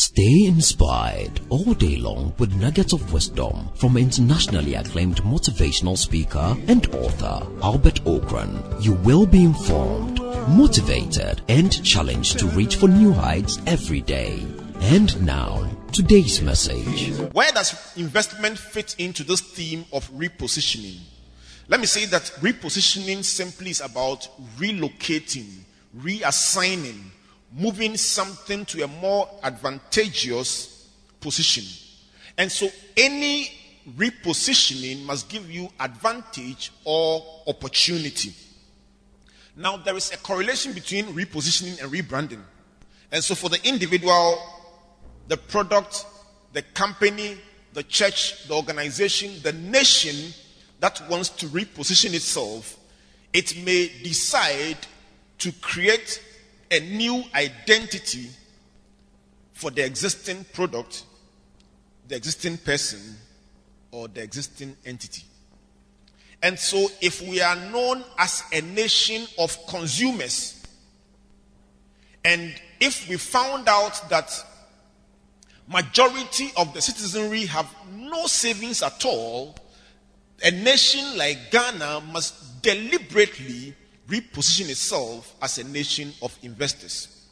Stay inspired all day long with nuggets of wisdom from internationally acclaimed motivational speaker and author Albert Ocran. You will be informed, motivated, and challenged to reach for new heights every day. And now, today's message. Where does investment fit into this theme of repositioning? Let me say that repositioning simply is about relocating, reassigning, moving something to a more advantageous position. And so any repositioning must give you advantage or opportunity. Now, there is a correlation between repositioning and rebranding. And so, for the individual, the product, the company, the church, the organization, the nation that wants to reposition itself, it may decide to create a new identity for the existing product, the existing person, or the existing entity. And so, if we are known as a nation of consumers, and if we found out that majority of the citizenry have no savings at all, a nation like Ghana must deliberately reposition itself as a nation of investors.